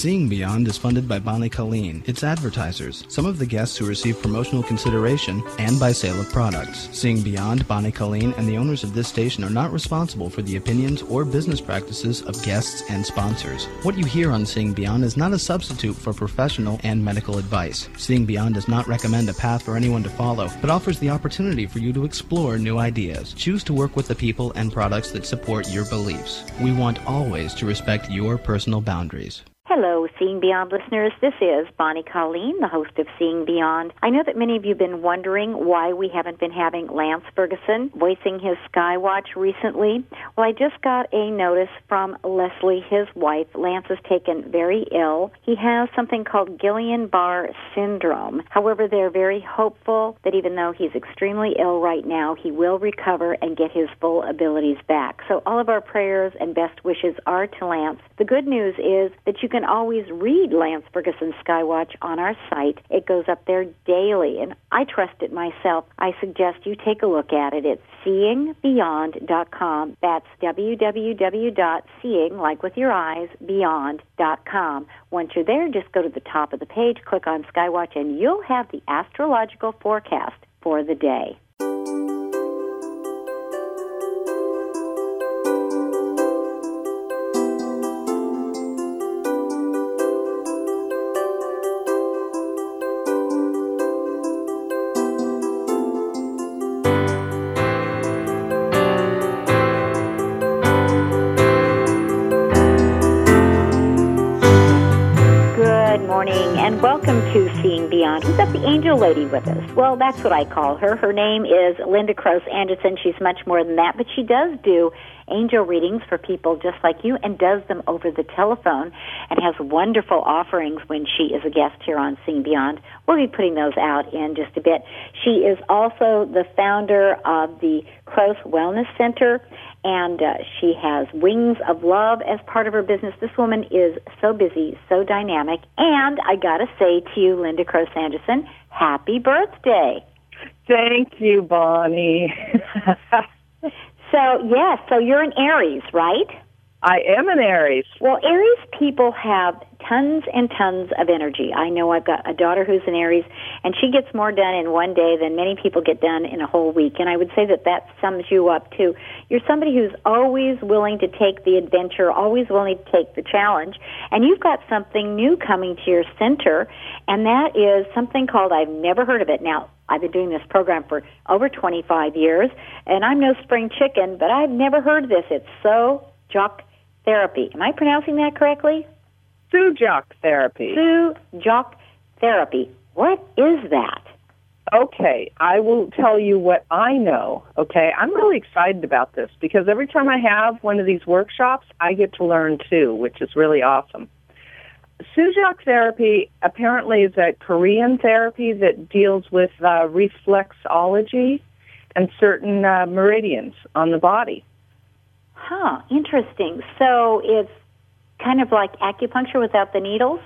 Seeing Beyond is funded by Bonnie Colleen, its advertisers, some of the guests who receive promotional consideration, and by sale of products. Seeing Beyond, Bonnie Colleen, and the owners of this station are not responsible for the opinions or business practices of guests and sponsors. What you hear on Seeing Beyond is not a substitute for professional and medical advice. Seeing Beyond does not recommend a path for anyone to follow, but offers the opportunity for you to explore new ideas. Choose to work with the people and products that support your beliefs. We want always to respect your personal boundaries. Hello, Seeing Beyond listeners. This is Bonnie Colleen, the host of Seeing Beyond. I know that many of you have been wondering why we haven't been having Lance Ferguson voicing his Skywatch recently. Well, I just got a notice from Leslie, his wife. Lance is taken very ill. He has something called Guillain-Barre syndrome. However, they're very hopeful that even though he's extremely ill right now, he will recover and get his full abilities back. So all of our prayers and best wishes are to Lance. The good news is that you can always read Lance Ferguson's Skywatch on our site. It goes up there daily, and I trust it myself. I suggest you take a look at it. It's seeingbeyond.com. That's www.seeing, like with your eyes, beyond.com. Once you're there, just go to the top of the page, click on Skywatch, and you'll have the astrological forecast for the day. Welcome to Seeing Beyond. We've got the angel lady with us. Well, that's what I call her. Her name is Linda Crose Anderson. She's much more than that, but she does do angel readings for people just like you and does them over the telephone and has wonderful offerings when she is a guest here on Seeing Beyond. We'll be putting those out in just a bit. She is also the founder of the Crose Wellness Center and uh, she has Wings of Love as part of her business. This woman is so busy, so dynamic, and I gotta say to you, Linda Crose Anderson, happy birthday! Thank you, Bonnie. so yes, so you're an Aries, right? I am an Aries. Well, Aries people have tons and tons of energy. I know I've got a daughter who's an Aries, and she gets more done in one day than many people get done in a whole week. And I would say that that sums you up too. You're somebody who's always willing to take the adventure, always willing to take the challenge, and you've got something new coming to your center, and that is something called I've never heard of it. Now, I've been doing this program for over 25 years, and I'm no spring chicken, but I've never heard of this. It's so jock therapy. Am I pronouncing that correctly? Sujok therapy. Sujok therapy. What is that? Okay, I will tell you what I know. Okay, I'm really excited about this because every time I have one of these workshops, I get to learn too, which is really awesome. Sujok therapy apparently is a Korean therapy that deals with uh, reflexology and certain uh, meridians on the body. Huh, interesting. So it's kind of like acupuncture without the needles?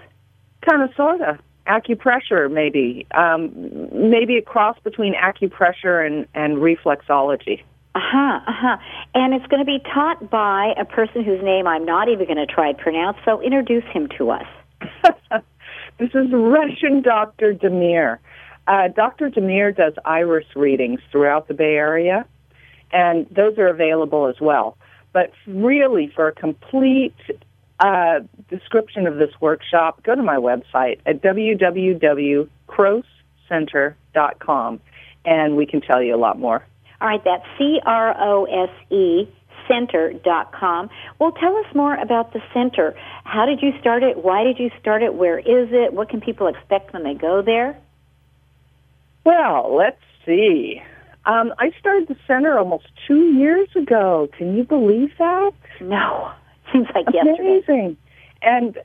Kind of, sort of. Acupressure, maybe. Um, maybe a cross between acupressure and, and reflexology. Uh huh, uh huh. And it's going to be taught by a person whose name I'm not even going to try to pronounce, so introduce him to us. this is Russian Dr. Demir. Uh, Dr. Demir does iris readings throughout the Bay Area, and those are available as well. But really, for a complete uh, description of this workshop, go to my website at www.crosecenter.com, and we can tell you a lot more. All right, that's C-R-O-S-E center.com. Well, tell us more about the center. How did you start it? Why did you start it? Where is it? What can people expect when they go there? Well, let's see. Um, I started the center almost two years ago. Can you believe that? No, seems like Amazing. yesterday. And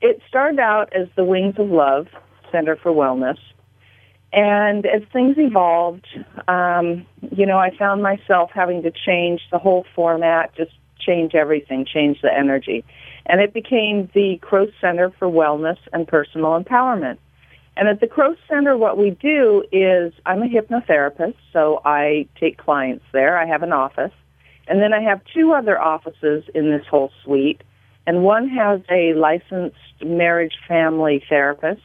it started out as the Wings of Love Center for Wellness. And as things evolved, um, you know, I found myself having to change the whole format, just change everything, change the energy. And it became the Crose Center for Wellness and Personal Empowerment. And at the Crose Center, what we do is I'm a hypnotherapist, so I take clients there. I have an office. And then I have two other offices in this whole suite. And one has a licensed marriage family therapist,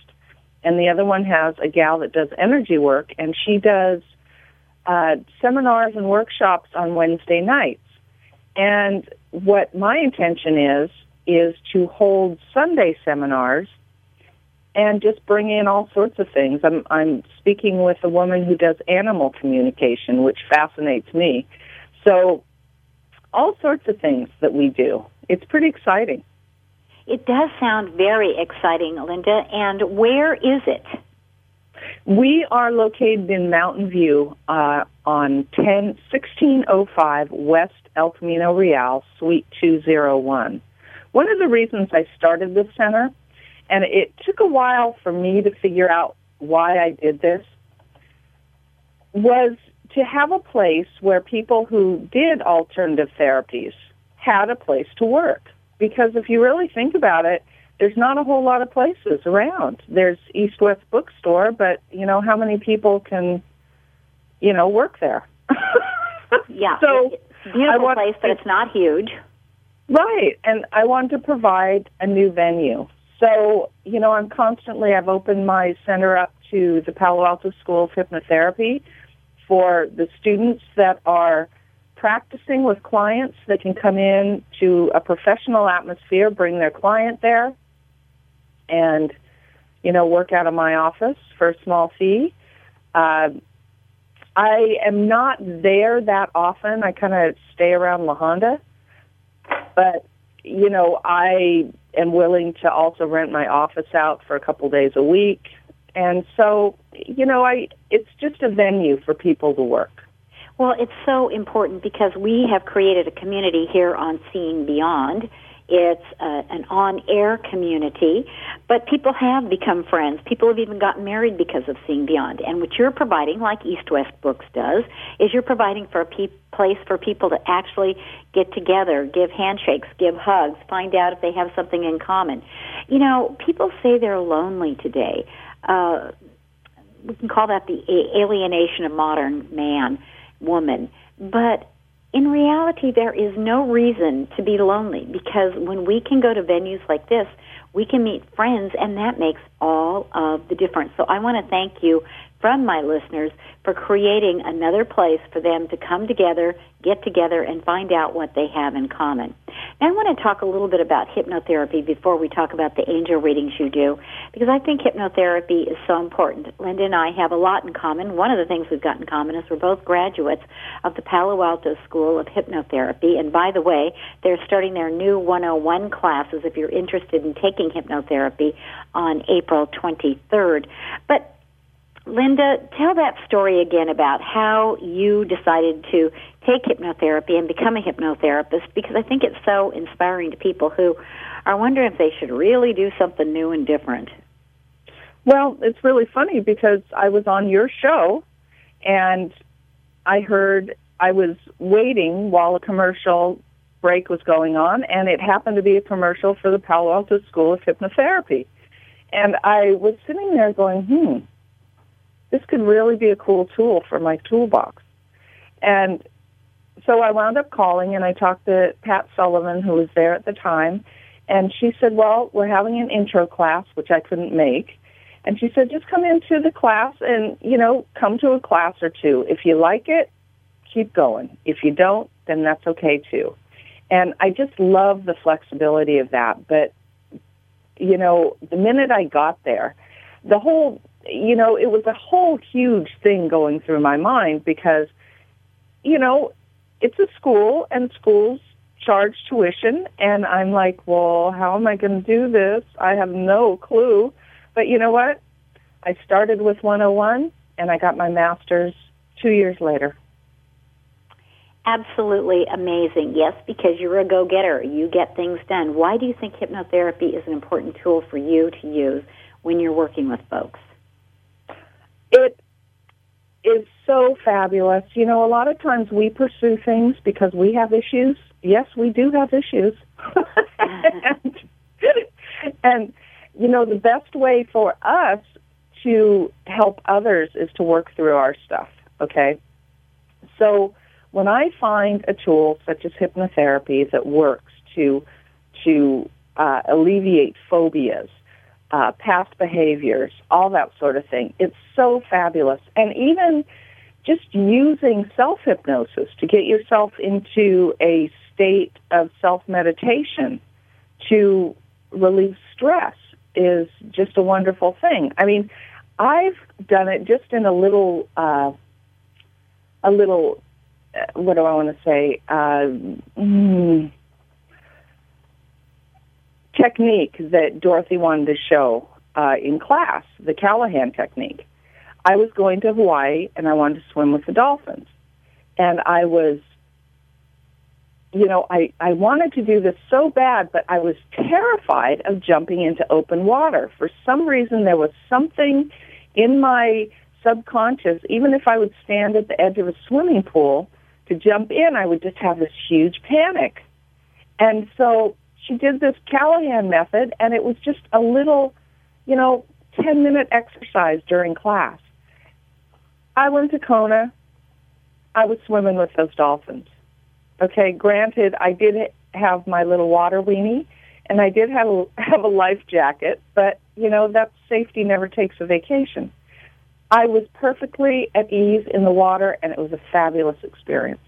and the other one has a gal that does energy work, and she does uh, seminars and workshops on Wednesday nights. And what my intention is, is to hold Sunday seminars and just bring in all sorts of things. I'm, I'm speaking with a woman who does animal communication, which fascinates me. So all sorts of things that we do. It's pretty exciting. It does sound very exciting, Linda. And where is it? We are located in Mountain View uh, on 10, 1605 West El Camino Real, Suite 201. One of the reasons I started this center, and it took a while for me to figure out why I did this, was to have a place where people who did alternative therapies had a place to work. Because if you really think about it, there's not a whole lot of places around. There's East West Bookstore, but you know how many people can, you know, work there? yeah. So beautiful want, place, but it's not huge. Right, and I want to provide a new venue. So you know, I'm constantly. I've opened my center up to the Palo Alto School of Hypnotherapy for the students that are practicing with clients that can come in to a professional atmosphere, bring their client there, and you know work out of my office for a small fee. Uh, I am not there that often. I kind of stay around La Honda, but you know I am willing to also rent my office out for a couple days a week, and so you know I it's just a venue for people to work. Well, it's so important because we have created a community here on Seeing Beyond it's uh, an on-air community, but people have become friends. People have even gotten married because of Seeing Beyond. And what you're providing, like East West Books does, is you're providing for a pe- place for people to actually get together, give handshakes, give hugs, find out if they have something in common. You know, people say they're lonely today. Uh, we can call that the alienation of modern man, woman. But in reality, there is no reason to be lonely because when we can go to venues like this, we can meet friends, and that makes all of the difference. So I want to thank you from my listeners for creating another place for them to come together, get together, and find out what they have in common. Now, I want to talk a little bit about hypnotherapy before we talk about the angel readings you do, because I think hypnotherapy is so important. Linda and I have a lot in common. One of the things we've got in common is we're both graduates of the Palo Alto School of Hypnotherapy. And by the way, they're starting their new 101 classes if you're interested in taking hypnotherapy on April 23rd. But Linda, tell that story again about how you decided to take hypnotherapy and become a hypnotherapist because I think it's so inspiring to people who are wondering if they should really do something new and different. Well, it's really funny because I was on your show and I heard I was waiting while a commercial break was going on and it happened to be a commercial for the Palo Alto School of Hypnotherapy. And I was sitting there going, hmm, this could really be a cool tool for my toolbox. And so I wound up calling and I talked to Pat Sullivan, who was there at the time, and she said, well, we're having an intro class, which I couldn't make. And she said, just come into the class and, you know, come to a class or two. If you like it, keep going. If you don't, then that's okay too. And I just love the flexibility of that. But, you know, the minute I got there, the whole you know, it was a whole huge thing going through my mind because, you know, it's a school and schools charge tuition and I'm like, well, how am I going to do this? I have no clue. But you know what? I started with 101 and I got my master's two years later. Absolutely amazing. Yes, because you're a go-getter. You get things done. Why do you think hypnotherapy is an important tool for you to use when you're working with folks? Is so fabulous. You know, a lot of times we pursue things because we have issues. Yes, we do have issues. and, and, you know, the best way for us to help others is to work through our stuff, okay? So when I find a tool such as hypnotherapy that works to to uh, alleviate phobias, uh, past behaviors, all that sort of thing. It's so fabulous. And even just using self hypnosis to get yourself into a state of self meditation to relieve stress is just a wonderful thing. I mean, I've done it just in a little, uh, a little, uh, what do I want to say? Uh, mm, technique that Dorothy wanted to show uh, in class, the Callahan technique. I was going to Hawaii and I wanted to swim with the dolphins. And I was, you know, I, I wanted to do this so bad, but I was terrified of jumping into open water. For some reason, there was something in my subconscious, even if I would stand at the edge of a swimming pool to jump in, I would just have this huge panic. And so she did this Callahan method, and it was just a little, you know, 10 minute exercise during class. I went to Kona. I was swimming with those dolphins. Okay, granted, I did have my little water weenie, and I did have a, have a life jacket, but you know that safety never takes a vacation. I was perfectly at ease in the water, and it was a fabulous experience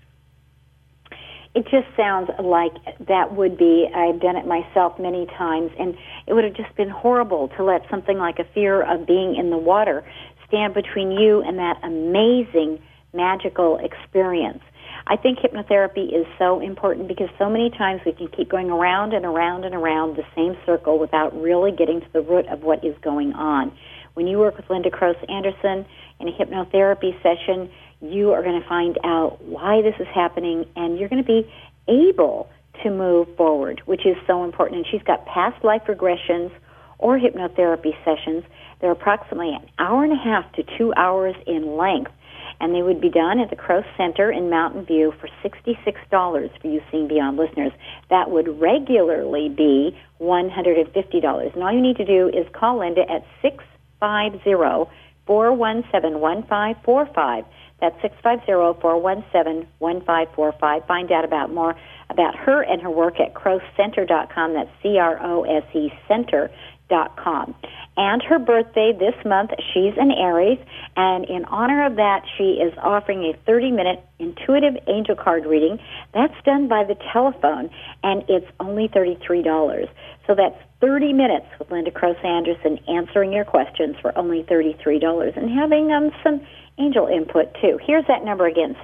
it just sounds like that would be I've done it myself many times and it would have just been horrible to let something like a fear of being in the water stand between you and that amazing magical experience. I think hypnotherapy is so important because so many times we can keep going around and around and around the same circle without really getting to the root of what is going on. When you work with Linda Crose Anderson in a hypnotherapy session, you are going to find out why this is happening and you're going to be able to move forward, which is so important. And she's got past life regressions or hypnotherapy sessions. They're approximately an hour and a half to two hours in length. And they would be done at the Crose Center in Mountain View for $66 for you Seeing Beyond listeners. That would regularly be $150. And all you need to do is call Linda at 650 417 1545. That's 650-417-1545. Find out about more about her and her work at crosecenter.com. That's C-R-O-S-E com. And her birthday this month, she's an Aries, and in honor of that, she is offering a 30-minute intuitive angel card reading. That's done by the telephone, and it's only $33. So that's 30 minutes with Linda Crose Anderson answering your questions for only $33 and having um, some angel input too. Here's that number again,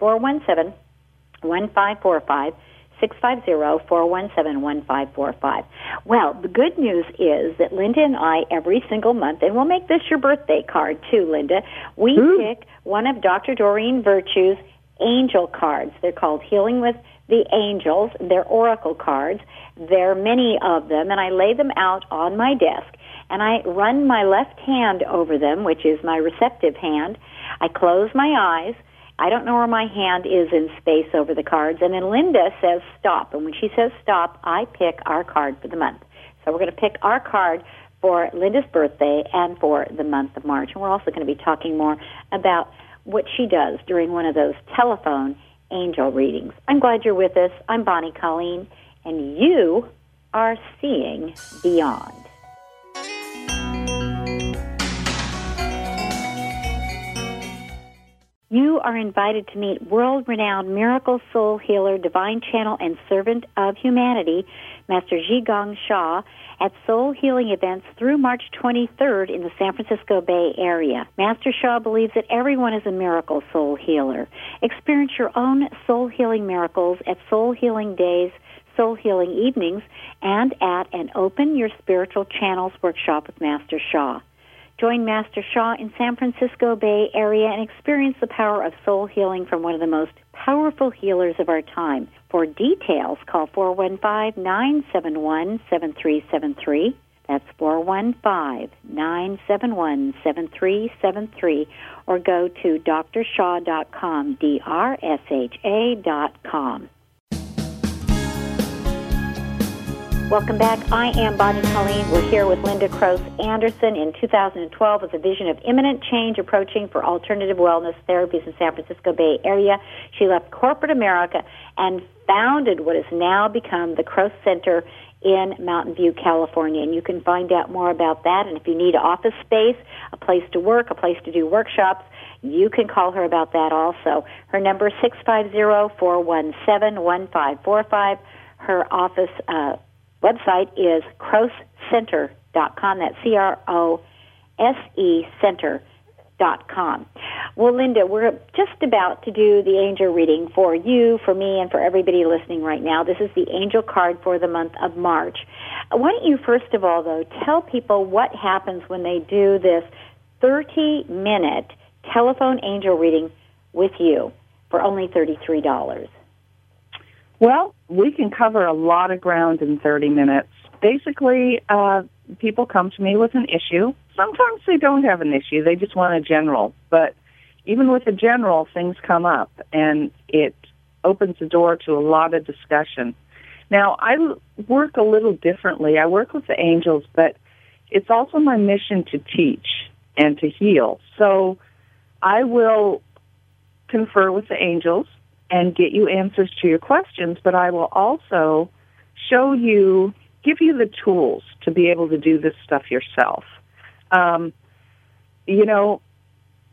650-417-1545. 650-417-1545. Well, the good news is that Linda and I, every single month, and we'll make this your birthday card too, Linda, we Ooh. pick one of Dr. Doreen Virtue's angel cards. They're called Healing with the Angels. They're oracle cards. There are many of them, and I lay them out on my desk and I run my left hand over them, which is my receptive hand. I close my eyes. I don't know where my hand is in space over the cards. And then Linda says stop. And when she says stop, I pick our card for the month. So we're going to pick our card for Linda's birthday and for the month of March. And we're also going to be talking more about what she does during one of those telephone angel readings. I'm glad you're with us. I'm Bonnie Colleen, and you are seeing beyond. You are invited to meet world renowned miracle soul healer, divine channel, and servant of humanity, Master Zhi Sha, at soul healing events through March 23rd in the San Francisco Bay Area. Master Sha believes that everyone is a miracle soul healer. Experience your own soul healing miracles at Soul Healing Days, Soul Healing Evenings, and at an Open Your Spiritual Channels workshop with Master Sha. Join Master Sha in San Francisco Bay Area and experience the power of soul healing from one of the most powerful healers of our time. For details, call 415-971-7373. That's 415-971-7373 or go to drsha.com, D-R-S-H-A dot com. Welcome back. I am Bonnie Colleen. We're here with Linda Crose Anderson in 2012 with a vision of imminent change approaching for alternative wellness therapies in San Francisco Bay Area. She left corporate America and founded what has now become the Crose Center in Mountain View, California. And you can find out more about that. And if you need office space, a place to work, a place to do workshops, you can call her about that also. Her number is 650-417-1545. Her office uh, website is crosecenter.com. That's C-R-O-S-E Center dot com. Well, Linda, we're just about to do the angel reading for you, for me, and for everybody listening right now. This is the angel card for the month of March. Why don't you, first of all, though, tell people what happens when they do this 30 minute telephone angel reading with you for only $33? Well, we can cover a lot of ground in 30 minutes. Basically, uh, people come to me with an issue sometimes they don't have an issue. They just want a general. But even with a general, things come up and it opens the door to a lot of discussion. Now, I work a little differently. I work with the angels, but it's also my mission to teach and to heal. So I will confer with the angels and get you answers to your questions, but I will also show you, give you the tools to be able to do this stuff yourself. Um, you know,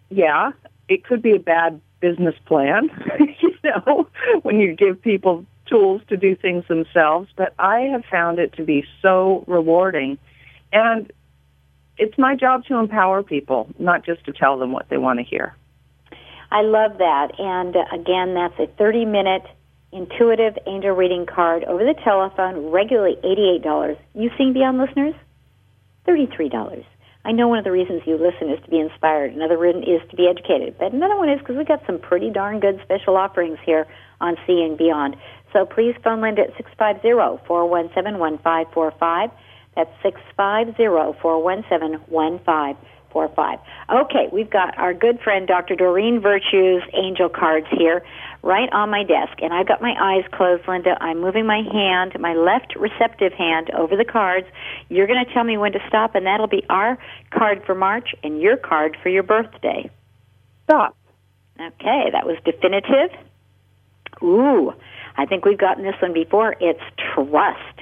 yeah, it could be a bad business plan, you know, when you give people tools to do things themselves, but I have found it to be so rewarding. And it's my job to empower people, not just to tell them what they want to hear. I love that. And uh, again, that's a 30 minute intuitive angel reading card over the telephone, regularly $88. You sing beyond listeners? $33. I know one of the reasons you listen is to be inspired. Another reason is to be educated. But another one is because we've got some pretty darn good special offerings here on Seeing Beyond. So please phone Linda at 650-417-1545. That's 650-417-1545. Okay, we've got our good friend Dr. Doreen Virtue's angel cards here right on my desk. And I've got my eyes closed, Linda. I'm moving my hand, my left receptive hand, over the cards. You're going to tell me when to stop, and that'll be our card for March and your card for your birthday. Stop. Okay, that was definitive. Ooh, I think we've gotten this one before. It's trust.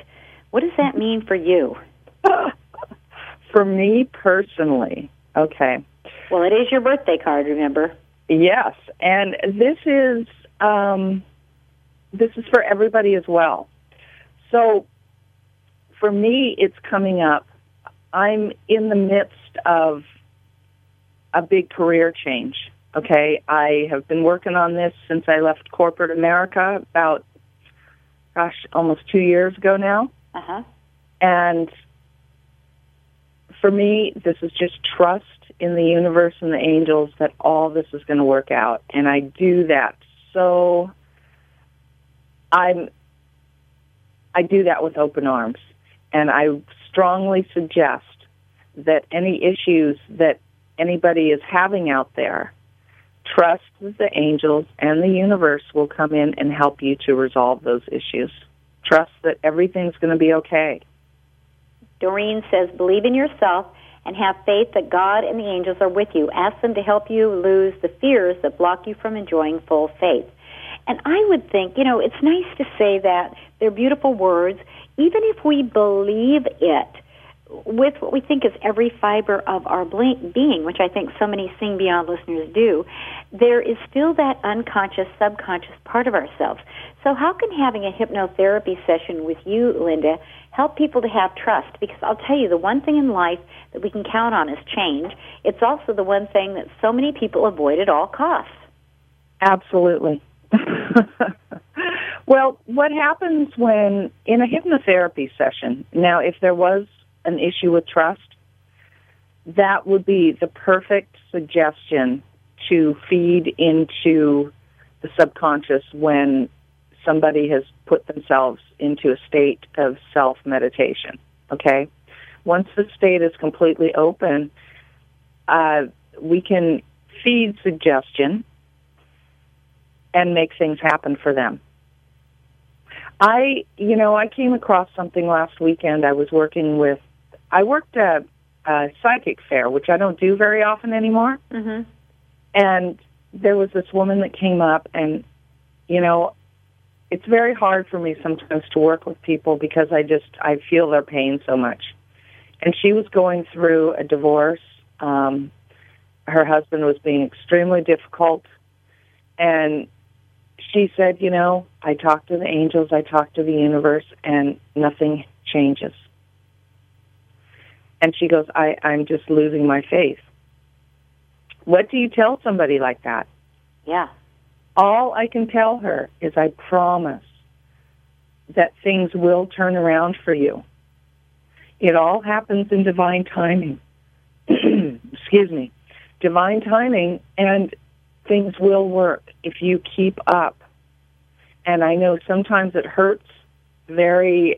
What does that mean for you? for me personally, Okay. Well, it is your birthday card, remember? Yes, and this is um, this is for everybody as well. So, for me, it's coming up. I'm in the midst of a big career change. Okay, I have been working on this since I left corporate America about, gosh, almost two years ago now. Uh huh. And for me, this is just trust in the universe and the angels that all this is going to work out. And I do that. So I'm, I do that with open arms. And I strongly suggest that any issues that anybody is having out there, trust that the angels and the universe will come in and help you to resolve those issues. Trust that everything's going to be okay. Doreen says, believe in yourself and have faith that God and the angels are with you. Ask them to help you lose the fears that block you from enjoying full faith. And I would think, you know, it's nice to say that. They're beautiful words. Even if we believe it with what we think is every fiber of our being, which I think so many Seeing Beyond listeners do, there is still that unconscious, subconscious part of ourselves. So how can having a hypnotherapy session with you, Linda, help people to have trust because I'll tell you the one thing in life that we can count on is change. It's also the one thing that so many people avoid at all costs. Absolutely. well, what happens when in a hypnotherapy session, now if there was an issue with trust, that would be the perfect suggestion to feed into the subconscious when somebody has put themselves into a state of self meditation. Okay? Once the state is completely open, uh, we can feed suggestion and make things happen for them. I, you know, I came across something last weekend. I was working with, I worked at a psychic fair, which I don't do very often anymore. Mm-hmm. And there was this woman that came up, and, you know, it's very hard for me sometimes to work with people because I just I feel their pain so much. And she was going through a divorce. Um, her husband was being extremely difficult, and she said, "You know, I talked to the angels, I talked to the universe, and nothing changes." And she goes, "I I'm just losing my faith." What do you tell somebody like that? Yeah. All I can tell her is I promise that things will turn around for you. It all happens in divine timing. Excuse me. Divine timing and things will work if you keep up. And I know sometimes it hurts very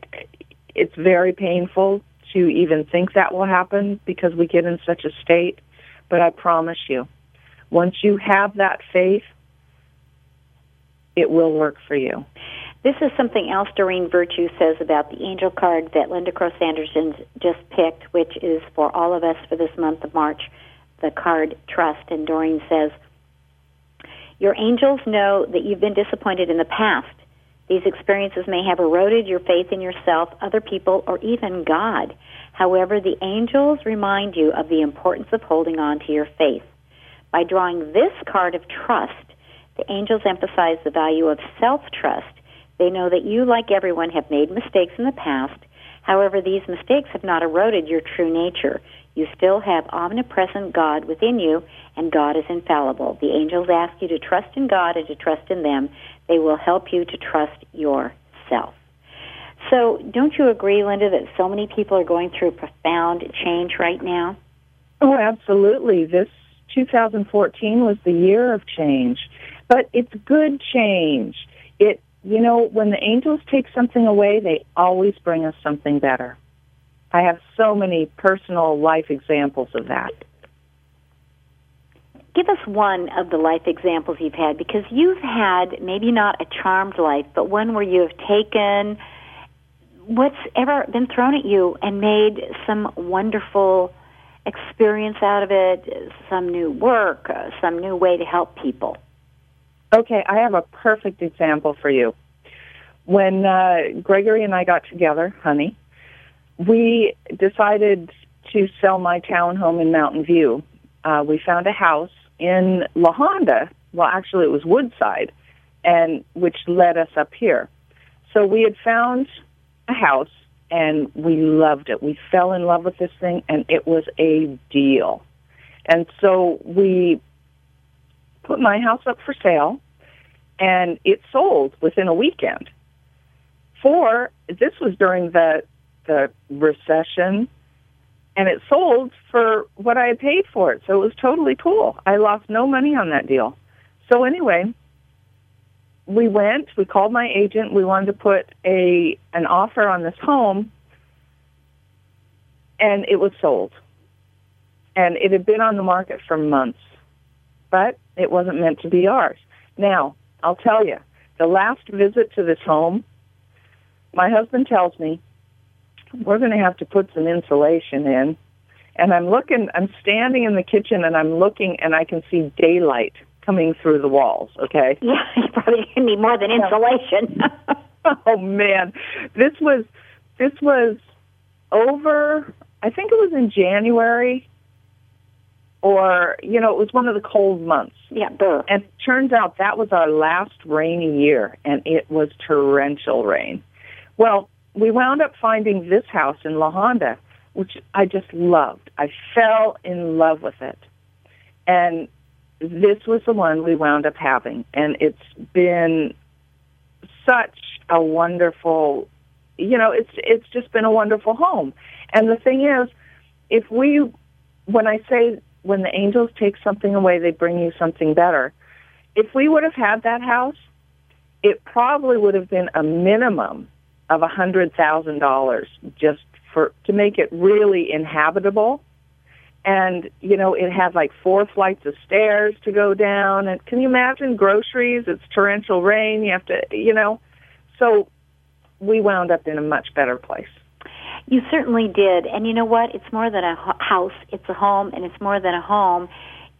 it's very painful to even think that will happen because we get in such a state, but I promise you, once you have that faith, it will work for you. This is something else Doreen Virtue says about the angel card that Linda Crose Anderson just picked, which is for all of us for this month of March, the card Trust. And Doreen says, Your angels know that you've been disappointed in the past. These experiences may have eroded your faith in yourself, other people, or even God. However, the angels remind you of the importance of holding on to your faith. By drawing this card of trust, the angels emphasize the value of self-trust. They know that you, like everyone, have made mistakes in the past. However, these mistakes have not eroded your true nature. You still have omnipresent God within you, and God is infallible. The angels ask you to trust in God and to trust in them. They will help you to trust yourself. So, don't you agree, Linda, that so many people are going through profound change right now? Oh, absolutely. This 2014 was the year of change. But it's good change. It, you know, when the angels take something away, they always bring us something better. I have so many personal life examples of that. Give us one of the life examples you've had because you've had maybe not a charmed life, but one where you have taken what's ever been thrown at you and made some wonderful experience out of it, some new work, uh, some new way to help people. Okay, I have a perfect example for you. When uh, Gregory and I got together, honey, we decided to sell my townhome in Mountain View. Uh, we found a house in La Honda. Well, actually, it was Woodside, and which led us up here. So we had found a house, and we loved it. We fell in love with this thing, and it was a deal. And so we put my house up for sale, and it sold within a weekend. For this was during the the recession, and it sold for what I had paid for it. So it was totally cool. I lost no money on that deal. So anyway, we went. We called my agent. We wanted to put a an offer on this home, and it was sold. And it had been on the market for months but it wasn't meant to be ours. Now, I'll tell you, the last visit to this home, my husband tells me, we're going to have to put some insulation in. And I'm looking, I'm standing in the kitchen and I'm looking and I can see daylight coming through the walls, okay? Yeah, you probably need more than insulation. oh man. This was, this was over, I think it was in January or you know it was one of the cold months. Yeah, duh. And it turns out that was our last rainy year, and it was torrential rain. Well, we wound up finding this house in La Honda, which I just loved. I fell in love with it, and this was the one we wound up having, and it's been such a wonderful, you know, it's it's just been a wonderful home. And the thing is, if we when I say when the angels take something away, they bring you something better. If we would have had that house, it probably would have been a minimum of a hundred thousand dollars just for to make it really inhabitable. And you know, it had like four flights of stairs to go down. And can you imagine groceries? It's torrential rain. You have to, you know. So we wound up in a much better place. You certainly did. And you know what? It's more than a house, it's a home, and it's more than a home.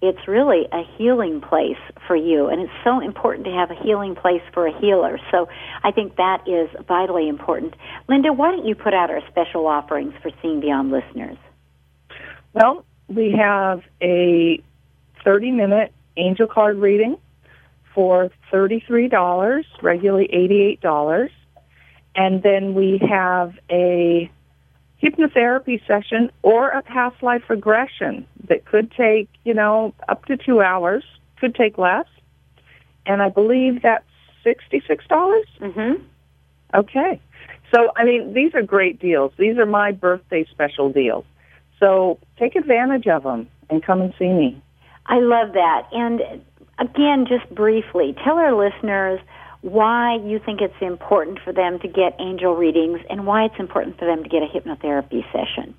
It's really a healing place for you. And it's so important to have a healing place for a healer. So I think that is vitally important. Linda, why don't you put out our special offerings for Seeing Beyond listeners? Well, we have a 30 minute angel card reading for $33, regularly $88. And then we have a hypnotherapy session or a past life regression that could take, you know, up to two hours, could take less. And I believe that's 66? dollars Mm-hmm. Okay. So, I mean, these are great deals. These are my birthday special deals. So take advantage of them and come and see me. I love that. And again, just briefly, tell our listeners why you think it's important for them to get angel readings and why it's important for them to get a hypnotherapy session.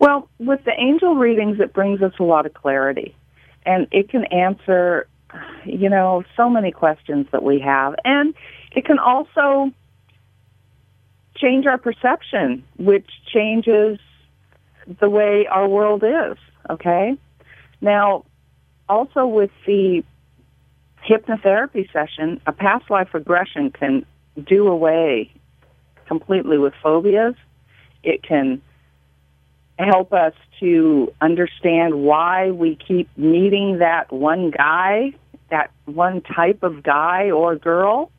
Well, with the angel readings, it brings us a lot of clarity. And it can answer, you know, so many questions that we have. And it can also change our perception, which changes the way our world is, okay? Now, also with the hypnotherapy session, a past life regression can do away completely with phobias. It can help us to understand why we keep meeting that one guy, that one type of guy or girl.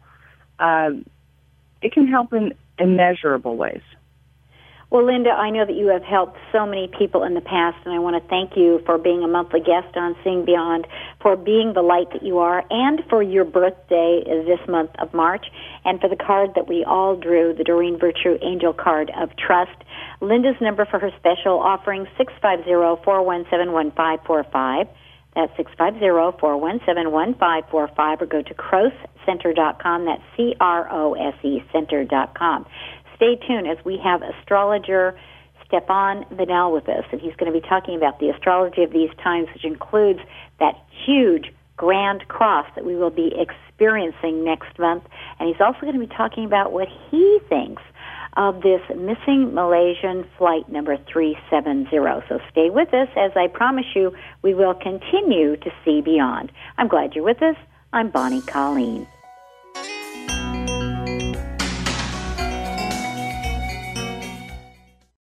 Um, it can help in immeasurable ways. Well, Linda, I know that you have helped so many people in the past, and I want to thank you for being a monthly guest on Seeing Beyond, for being the light that you are, and for your birthday this month of March, and for the card that we all drew, the Doreen Virtue Angel Card of Trust. Linda's number for her special offering, 650-417-1545. That's 650-417-1545, or go to crosecenter.com. That's C-R-O-S-E center.com stay tuned as we have astrologer Stefan Vanel with us, and he's going to be talking about the astrology of these times, which includes that huge grand cross that we will be experiencing next month. And he's also going to be talking about what he thinks of this missing Malaysian flight number 370. So stay with us as I promise you we will continue to see beyond. I'm glad you're with us. I'm Bonnie Colleen.